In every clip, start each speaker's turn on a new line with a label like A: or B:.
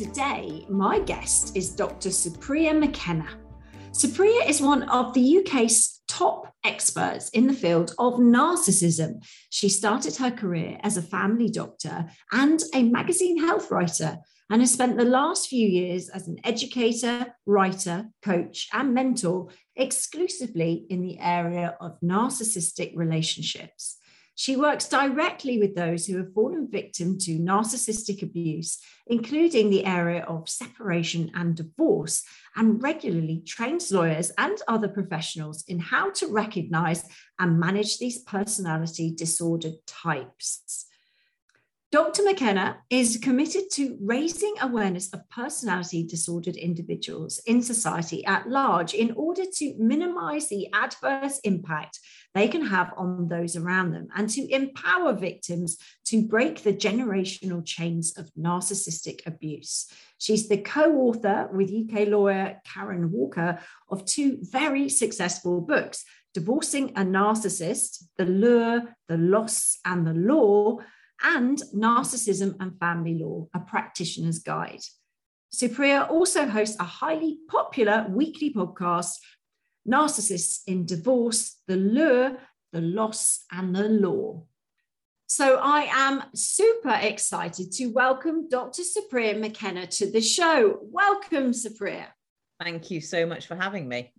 A: Today, my guest is Dr. Supriya McKenna. Supriya is one of the UK's top experts in the field of narcissism. She started her career as a family doctor and a magazine health writer and has spent the last few years as an educator, writer, coach, and mentor exclusively in the area of narcissistic relationships. She works directly with those who have fallen victim to narcissistic abuse, including the area of separation and divorce, and regularly trains lawyers and other professionals in how to recognize and manage these personality disorder types. Dr. McKenna is committed to raising awareness of personality disordered individuals in society at large in order to minimize the adverse impact they can have on those around them and to empower victims to break the generational chains of narcissistic abuse. She's the co author with UK lawyer Karen Walker of two very successful books Divorcing a Narcissist, The Lure, The Loss, and the Law and Narcissism and Family Law, a practitioner's guide. Supriya also hosts a highly popular weekly podcast, Narcissists in Divorce, The Lure, The Loss, and the Law. So I am super excited to welcome Dr. Supriya McKenna to the show. Welcome, Supriya.
B: Thank you so much for having me.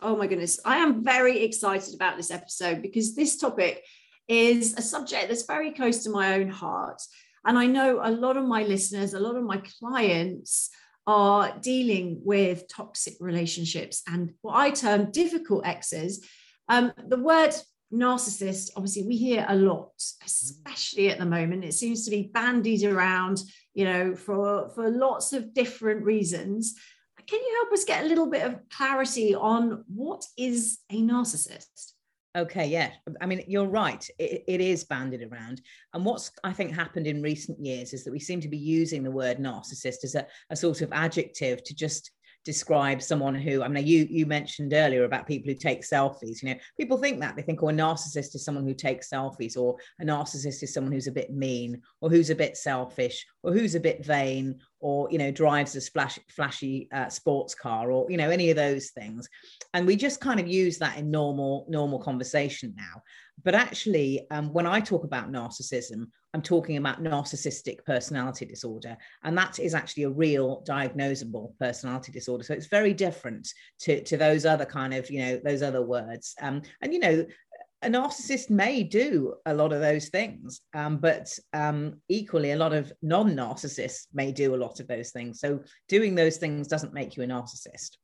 A: Oh my goodness. I am very excited about this episode because this topic is a subject that's very close to my own heart. And I know a lot of my listeners, a lot of my clients are dealing with toxic relationships and what I term difficult exes. Um, the word narcissist, obviously, we hear a lot, especially at the moment. It seems to be bandied around, you know, for, for lots of different reasons. Can you help us get a little bit of clarity on what is a narcissist?
B: Okay, yeah. I mean, you're right. It, it is banded around. And what's, I think, happened in recent years is that we seem to be using the word narcissist as a, a sort of adjective to just describe someone who I mean you you mentioned earlier about people who take selfies you know people think that they think oh a narcissist is someone who takes selfies or a narcissist is someone who's a bit mean or who's a bit selfish or who's a bit vain or you know drives a splash, flashy uh, sports car or you know any of those things. And we just kind of use that in normal normal conversation now but actually um, when i talk about narcissism i'm talking about narcissistic personality disorder and that is actually a real diagnosable personality disorder so it's very different to to those other kind of you know those other words um, and you know a narcissist may do a lot of those things, um, but um, equally, a lot of non narcissists may do a lot of those things. So, doing those things doesn't make you a narcissist.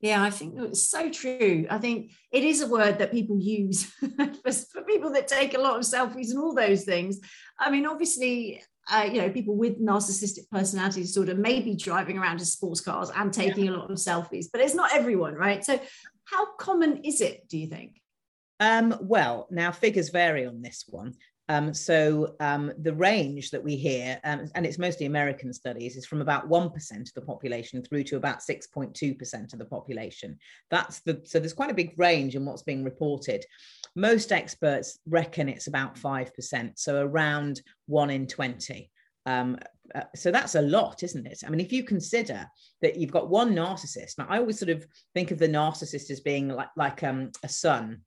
A: Yeah, I think it's so true. I think it is a word that people use for, for, people that take a lot of selfies and all those things. I mean, obviously, uh, you know, people with narcissistic personality disorder may be driving around in sports cars and taking yeah. a lot of selfies, but it's not everyone, right? So, how common is it, do you think?
B: Um, well, now figures vary on this one. Um, so um, the range that we hear, um, and it's mostly American studies, is from about 1% of the population through to about 6.2% of the population. That's the so there's quite a big range in what's being reported. Most experts reckon it's about 5%, so around 1 in 20. Um, uh, so that's a lot, isn't it? I mean, if you consider that you've got one narcissist, now I always sort of think of the narcissist as being like like um, a sun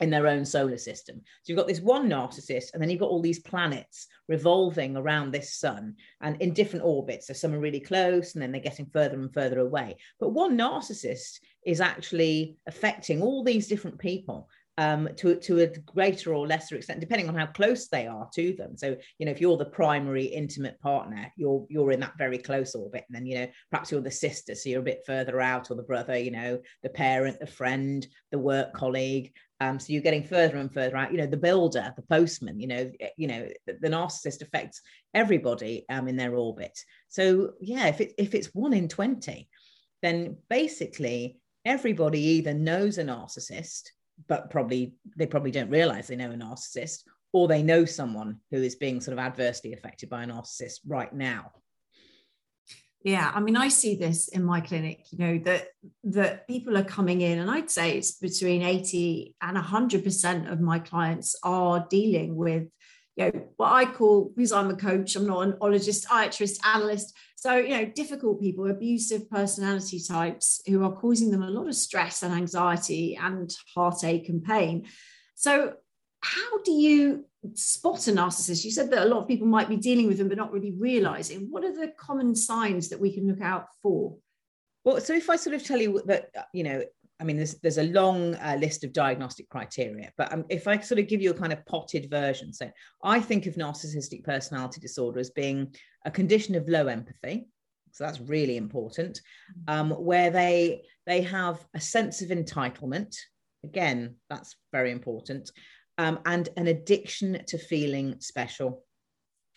B: in their own solar system. So you've got this one narcissist, and then you've got all these planets revolving around this sun and in different orbits. So some are really close, and then they're getting further and further away. But one narcissist is actually affecting all these different people. Um, to, to a greater or lesser extent, depending on how close they are to them. So, you know, if you're the primary intimate partner, you're you're in that very close orbit. And then, you know, perhaps you're the sister, so you're a bit further out, or the brother, you know, the parent, the friend, the work colleague, Um, so you're getting further and further out. You know, the builder, the postman. You know, you know, the, the narcissist affects everybody um, in their orbit. So yeah, if it if it's one in twenty, then basically everybody either knows a narcissist, but probably they probably don't realize they know a narcissist, or they know someone who is being sort of adversely affected by a narcissist right now.
A: Yeah, I mean, I see this in my clinic, you know, that that people are coming in, and I'd say it's between 80 and 100% of my clients are dealing with, you know, what I call, because I'm a coach, I'm not an ologist, iatrist, analyst. So, you know, difficult people, abusive personality types who are causing them a lot of stress and anxiety and heartache and pain. So, how do you spot a narcissist? You said that a lot of people might be dealing with them, but not really realizing. What are the common signs that we can look out for?
B: Well, so if I sort of tell you that, you know, I mean, there's there's a long uh, list of diagnostic criteria, but um, if I sort of give you a kind of potted version, so I think of narcissistic personality disorder as being a condition of low empathy, so that's really important, um, where they they have a sense of entitlement. Again, that's very important um, and an addiction to feeling special.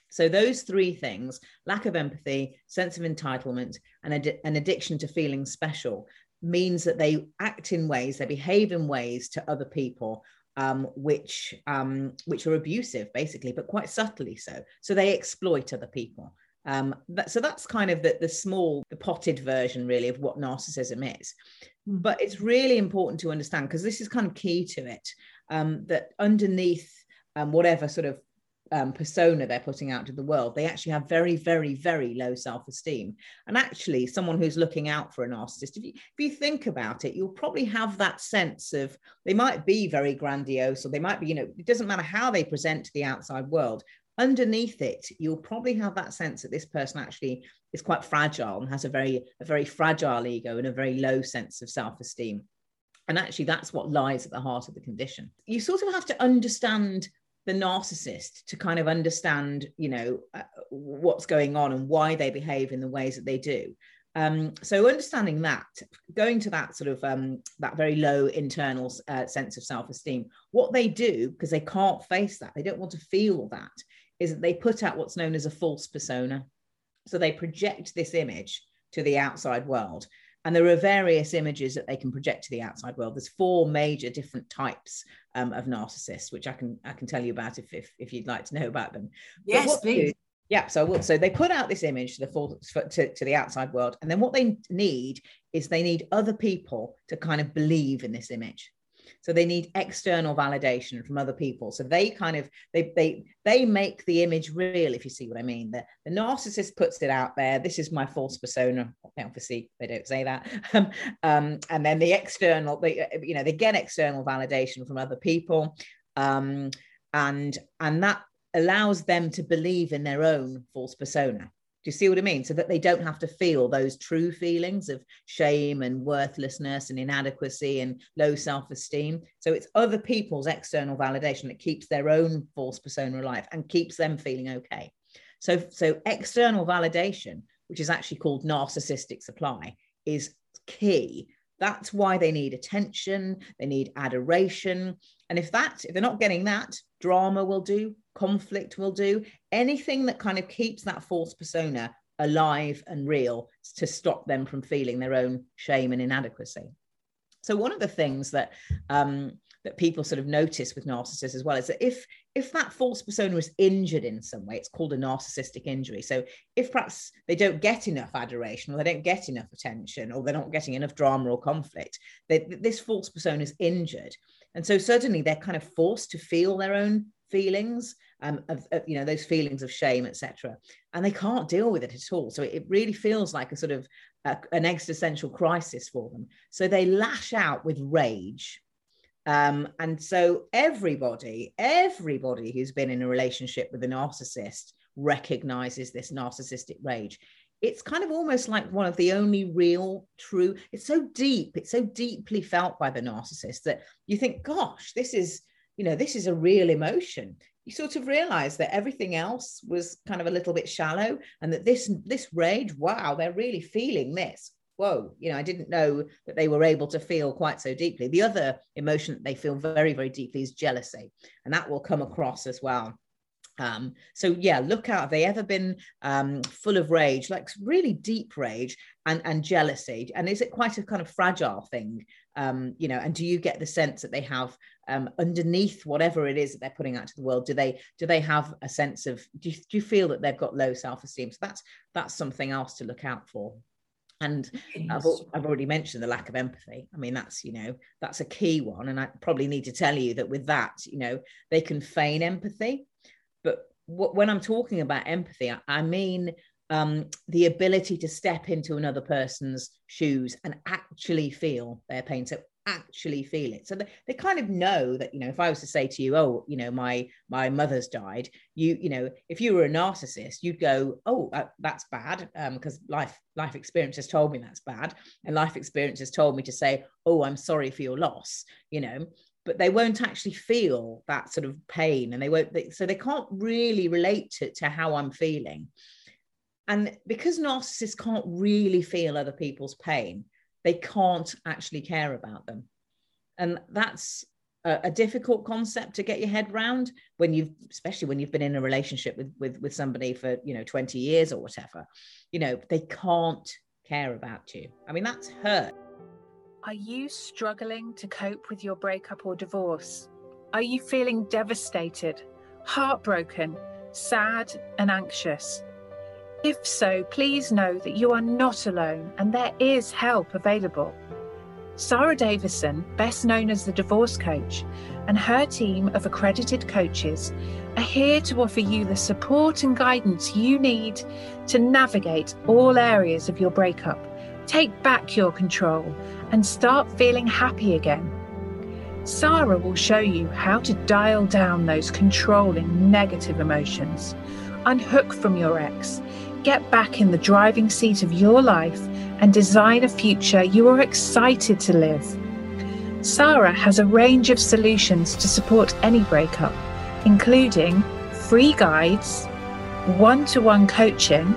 B: So, those three things lack of empathy, sense of entitlement, and ad- an addiction to feeling special means that they act in ways, they behave in ways to other people um, which um, which are abusive, basically, but quite subtly so. So they exploit other people. Um, that, so that's kind of the, the small, the potted version, really, of what narcissism is. Hmm. But it's really important to understand because this is kind of key to it um, that underneath um, whatever sort of um, persona they're putting out to the world, they actually have very, very, very low self esteem. And actually, someone who's looking out for a narcissist, if you, if you think about it, you'll probably have that sense of they might be very grandiose or they might be, you know, it doesn't matter how they present to the outside world. Underneath it, you'll probably have that sense that this person actually is quite fragile and has a very, a very fragile ego and a very low sense of self esteem. And actually, that's what lies at the heart of the condition. You sort of have to understand the narcissist to kind of understand, you know, uh, what's going on and why they behave in the ways that they do. Um, so understanding that, going to that sort of um, that very low internal uh, sense of self-esteem, what they do because they can't face that, they don't want to feel that, is that they put out what's known as a false persona. So they project this image to the outside world and there are various images that they can project to the outside world. There's four major different types um, of narcissists which i can i can tell you about if if, if you'd like to know about them.
A: Yes please.
B: Yeah so will, so they put out this image to the full to, to the outside world. And then what they need is they need other people to kind of believe in this image so they need external validation from other people. So they kind of they they they make the image real, if you see what I mean. The, the narcissist puts it out there. This is my false persona. Obviously, they don't say that. Um, um, and then the external, they you know, they get external validation from other people. Um, and and that allows them to believe in their own false persona. Do you see what I mean? So that they don't have to feel those true feelings of shame and worthlessness and inadequacy and low self esteem. So it's other people's external validation that keeps their own false persona alive and keeps them feeling okay. So, so external validation, which is actually called narcissistic supply, is key. That's why they need attention, they need adoration. And if that, if they're not getting that, drama will do, conflict will do, anything that kind of keeps that false persona alive and real to stop them from feeling their own shame and inadequacy. So one of the things that um, that people sort of notice with narcissists as well is that if if that false persona is injured in some way, it's called a narcissistic injury. So if perhaps they don't get enough adoration or they don't get enough attention or they're not getting enough drama or conflict, they, this false persona is injured. And so suddenly they're kind of forced to feel their own feelings um, of, of, you know those feelings of shame etc and they can't deal with it at all so it really feels like a sort of a, an existential crisis for them. So they lash out with rage. Um, and so everybody everybody who's been in a relationship with a narcissist recognizes this narcissistic rage. It's kind of almost like one of the only real true it's so deep it's so deeply felt by the narcissist that you think gosh this is you know this is a real emotion you sort of realize that everything else was kind of a little bit shallow and that this this rage wow they're really feeling this whoa, you know, I didn't know that they were able to feel quite so deeply. The other emotion that they feel very, very deeply is jealousy, and that will come across as well. Um, so yeah, look out. Have they ever been um, full of rage, like really deep rage and, and jealousy? And is it quite a kind of fragile thing? Um, you know, and do you get the sense that they have um, underneath whatever it is that they're putting out to the world? Do they do they have a sense of? Do you, do you feel that they've got low self esteem? So that's that's something else to look out for. And I've, I've already mentioned the lack of empathy. I mean, that's, you know, that's a key one. And I probably need to tell you that with that, you know, they can feign empathy but when I'm talking about empathy, I, I mean um, the ability to step into another person's shoes and actually feel their pain. So actually feel it. So they, they kind of know that, you know, if I was to say to you, oh, you know, my my mother's died, you, you know, if you were a narcissist, you'd go, oh, that, that's bad. Um, because life, life experience has told me that's bad. And life experience has told me to say, oh, I'm sorry for your loss, you know but they won't actually feel that sort of pain and they won't they, so they can't really relate to, to how i'm feeling and because narcissists can't really feel other people's pain they can't actually care about them and that's a, a difficult concept to get your head around when you've especially when you've been in a relationship with with with somebody for you know 20 years or whatever you know they can't care about you i mean that's hurt
C: are you struggling to cope with your breakup or divorce? Are you feeling devastated, heartbroken, sad, and anxious? If so, please know that you are not alone and there is help available. Sarah Davison, best known as the Divorce Coach, and her team of accredited coaches are here to offer you the support and guidance you need to navigate all areas of your breakup Take back your control and start feeling happy again. Sarah will show you how to dial down those controlling negative emotions, unhook from your ex, get back in the driving seat of your life, and design a future you are excited to live. Sarah has a range of solutions to support any breakup, including free guides, one to one coaching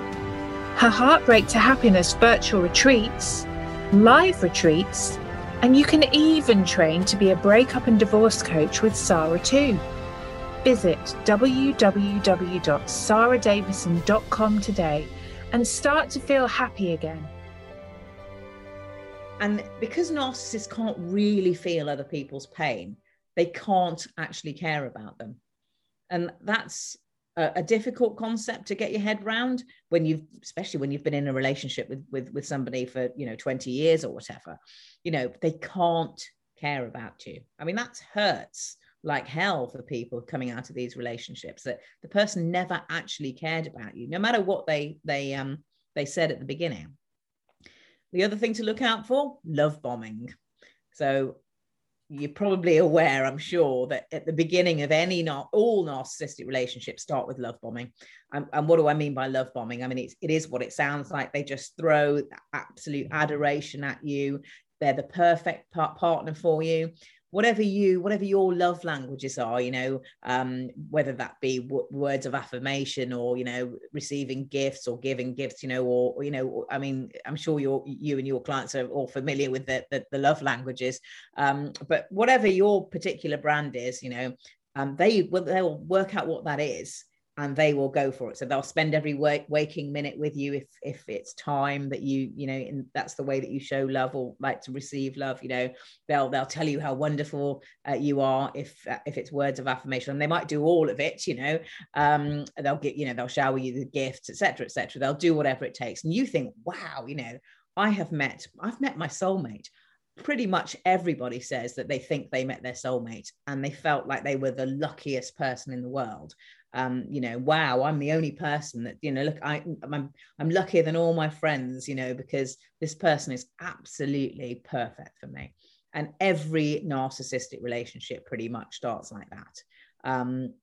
C: her Heartbreak to Happiness virtual retreats, live retreats, and you can even train to be a breakup and divorce coach with Sarah too. Visit www.saradavison.com today and start to feel happy again.
B: And because narcissists can't really feel other people's pain, they can't actually care about them. And that's a, a, difficult concept to get your head around when you've especially when you've been in a relationship with with with somebody for you know 20 years or whatever you know they can't care about you i mean that hurts like hell for people coming out of these relationships that the person never actually cared about you no matter what they they um they said at the beginning the other thing to look out for love bombing so you're probably aware, I'm sure, that at the beginning of any not all narcissistic relationships start with love bombing. And, and what do I mean by love bombing? I mean it's, it is what it sounds like. They just throw absolute adoration at you. They're the perfect part, partner for you whatever you whatever your love languages are you know um, whether that be w- words of affirmation or you know receiving gifts or giving gifts you know or, or you know i mean i'm sure you you and your clients are all familiar with the the, the love languages. Um, but whatever your particular brand is you know um, they will they'll work out what that is and they will go for it. So they'll spend every waking minute with you if if it's time that you you know and that's the way that you show love or like to receive love you know. They'll they'll tell you how wonderful uh, you are if uh, if it's words of affirmation and they might do all of it you know. Um they'll get you know they'll shower you the gifts etc etc they'll do whatever it takes. And you think wow you know i have met i've met my soulmate. Pretty much everybody says that they think they met their soulmate and they felt like they were the luckiest person in the world um, you know, wow, I'm the only person that, you know, look, I, I'm, I'm luckier than all my friends, you know, because this person is absolutely perfect for me. And every narcissistic relationship pretty much starts like that. Um,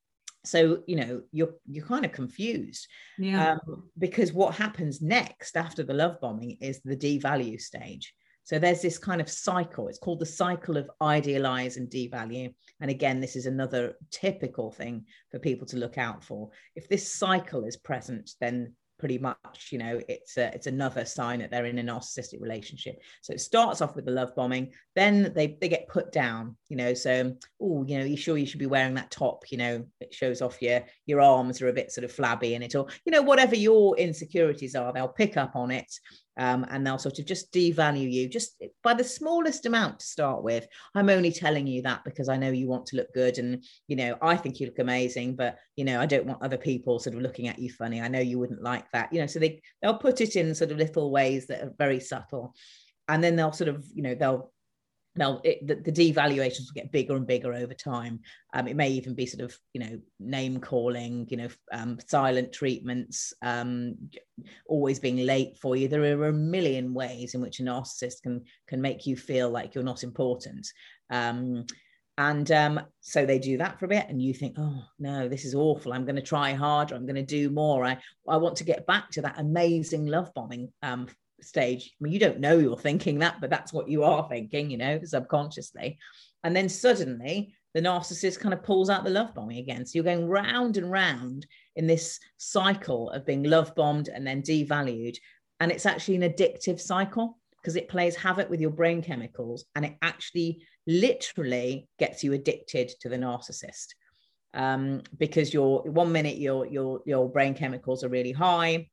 B: so you know you're you're kind of confused
A: yeah um,
B: because what happens next after the love bombing is the devalue stage so there's this kind of cycle. It's called the cycle of idealize and devalue. And again, this is another typical thing for people to look out for. If this cycle is present, then pretty much you know it's a, it's another sign that they're in a narcissistic relationship so it starts off with the love bombing then they they get put down you know so oh you know you sure you should be wearing that top you know it shows off your your arms are a bit sort of flabby and it all you know whatever your insecurities are they'll pick up on it um, and they'll sort of just devalue you just by the smallest amount to start with. I'm only telling you that because I know you want to look good, and you know I think you look amazing, but you know I don't want other people sort of looking at you funny. I know you wouldn't like that, you know. So they they'll put it in sort of little ways that are very subtle, and then they'll sort of you know they'll now it, the, the, devaluations will get bigger and bigger over time. Um, it may even be sort of you know name calling you know um, silent treatments um, always being late for you. There are a million ways in which a narcissist can can make you feel like you're not important. Um, and um, so they do that for a bit and you think oh no this is awful. I'm going to try harder. I'm going to do more. I i want to get back to that amazing love bombing um, stage. I mean, you don't know you're thinking that, but that's what you are thinking, you know, subconsciously. And then suddenly the narcissist kind of pulls out the love bombing again. So you're going round and round in this cycle of being love bombed and then devalued. And it's actually an addictive cycle because it plays havoc with your brain chemicals and it actually literally gets you addicted to the narcissist. Um, because your one minute your your your brain chemicals are really high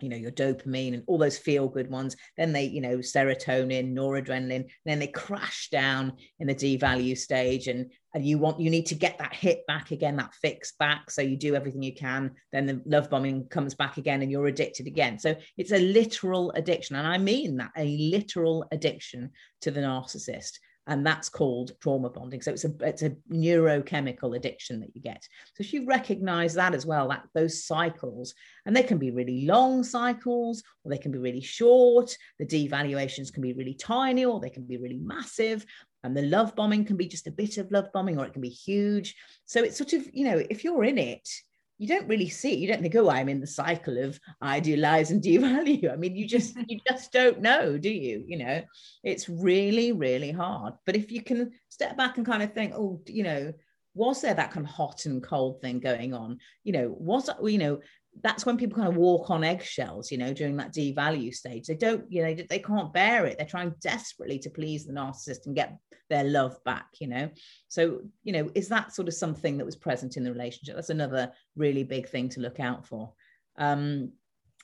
B: you know your dopamine and all those feel good ones then they you know serotonin noradrenaline then they crash down in the devalue stage and and you want you need to get that hit back again that fix back. So you do everything you can then the love bombing comes back again and you're addicted again. So it's a literal addiction. And i mean that a literal addiction to the narcissist and that's called trauma bonding. So it's a it's a neurochemical addiction that you get. So if you recognize that as well that those cycles and they can be really long cycles or they can be really short the devaluations can be really tiny or they can be really massive and the love bombing can be just a bit of love bombing or it can be huge. So it's sort of you know if you're in it you don't really see you don't think oh i'm in the cycle of idealize and devalue i mean you just you just don't know do you? You know it's really really hard. But if you can step back and kind of think oh you know was there that kind of hot and cold thing going on? You know was you know that's when people kind of walk on eggshells, you know, during that devalue stage. They don't, you know, they can't bear it. They're trying desperately to please the narcissist and get their love back, you know. So, you know, is that sort of something that was present in the relationship? That's another really big thing to look out for. Um,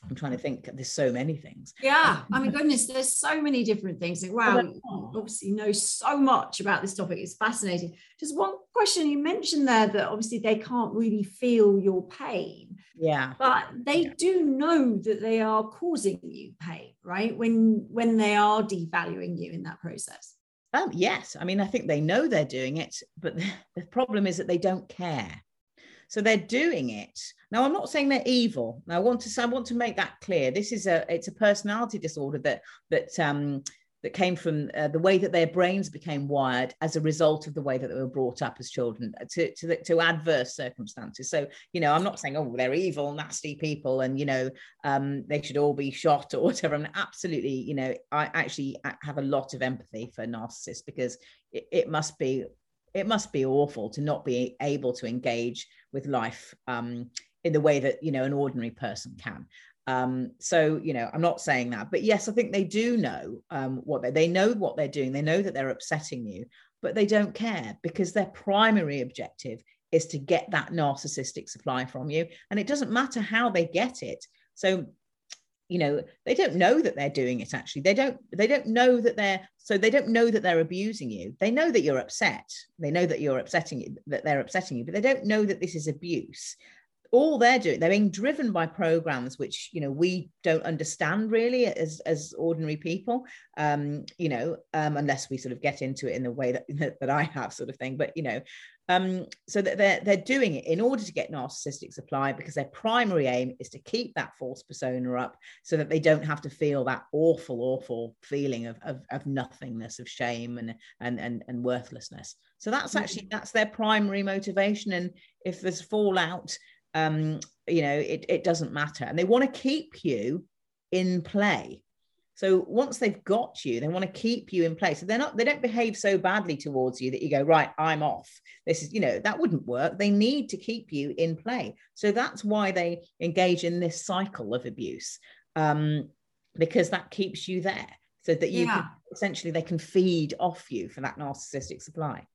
B: I'm trying to think. There's so many things.
A: Yeah, I mean, goodness, there's so many different things. Like, wow, obviously know so much about this topic. It's fascinating. Just one question you mentioned there that obviously they can't really feel your pain.
B: Yeah,
A: but they yeah. do know that they are causing you pain, right? When when they are devaluing you in that process.
B: Um, yes, I mean, I think they know they're doing it, but the, the problem is that they don't care. So they're doing it. Now, I'm not saying they're evil. Now, I want to I want to make that clear. This is a it's a personality disorder that that um, that came from uh, the way that their brains became wired as a result of the way that they were brought up as children uh, to, to, to adverse circumstances. So, you know, I'm not saying, oh, they're evil, nasty people, and, you know, um, they should all be shot or whatever. I'm absolutely, you know, I actually have a lot of empathy for narcissists because it, it must be it must be awful to not be able to engage with life um, in the way that you know an ordinary person can um, so you know i'm not saying that but yes i think they do know um, what they, they know what they're doing. They know that they're upsetting you but they don't care because their primary objective is to get that narcissistic supply from you. And it doesn't matter how they get it. So you know they don't know that they're doing it actually. They don't they don't know that they're so they don't know that they're abusing you. They know that you're upset. They know that you're upsetting you that they're upsetting you but they don't know that this is abuse all they're doing they're being driven by programs which you know we don't understand really as as ordinary people um you know um unless we sort of get into it in the way that that i have sort of thing but you know um, so that they're, they're doing it in order to get narcissistic supply because their primary aim is to keep that false persona up so that they don't have to feel that awful, awful feeling of, of, of nothingness, of shame and, and, and, and worthlessness. So that's actually, mm. that's their primary motivation. And if there's fallout, um, you know, it, it doesn't matter. And they want to keep you in play So once they've got you, they want to keep you in place. So they're not, they don't behave so badly towards you that you go, right, I'm off. This is, you know, that wouldn't work. They need to keep you in play. So that's why they engage in this cycle of abuse. Um, because that keeps you there so that you yeah. can, essentially they can feed off you for that narcissistic supply.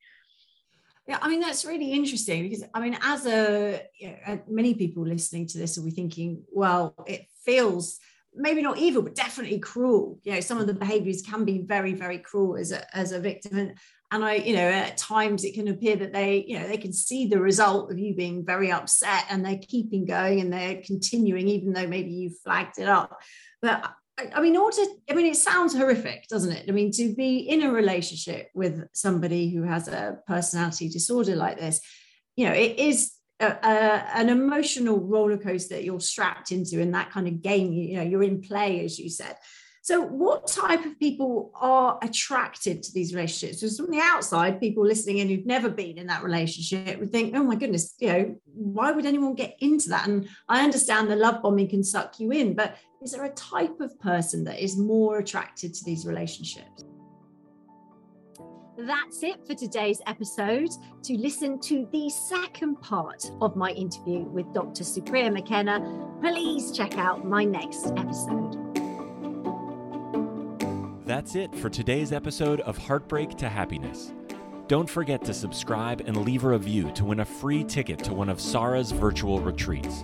A: Yeah, I mean that's really interesting because I mean, as a you know, many people listening to this will be thinking, well, it feels maybe not evil, but definitely cruel. You know, some of the mm-hmm. behaviors can be very, very cruel as a, as a victim. And, and I, you know, at times it can appear that they, you know, they can see the result of you being very upset and they're keeping going and they're continuing, even though maybe you flagged it up. But I, I mean, order, I mean, it sounds horrific, doesn't it? I mean, to be in a relationship with somebody who has a personality disorder like this, you know, it is a, a, an emotional roller coaster that you're strapped into in that kind of game you know you're in play as you said. So what type of people are attracted to these relationships? Because from the outside people listening in who've never been in that relationship would think oh my goodness you know why would anyone get into that? And i understand the love bombing can suck you in but is there a type of person that is more attracted to these relationships that's it for today's episode. To listen to the second part of my interview with Dr. Supriya McKenna, please check out my next episode.
D: That's it for today's episode of Heartbreak to Happiness. Don't forget to subscribe and leave a review to win a free ticket to one of Sarah's virtual retreats.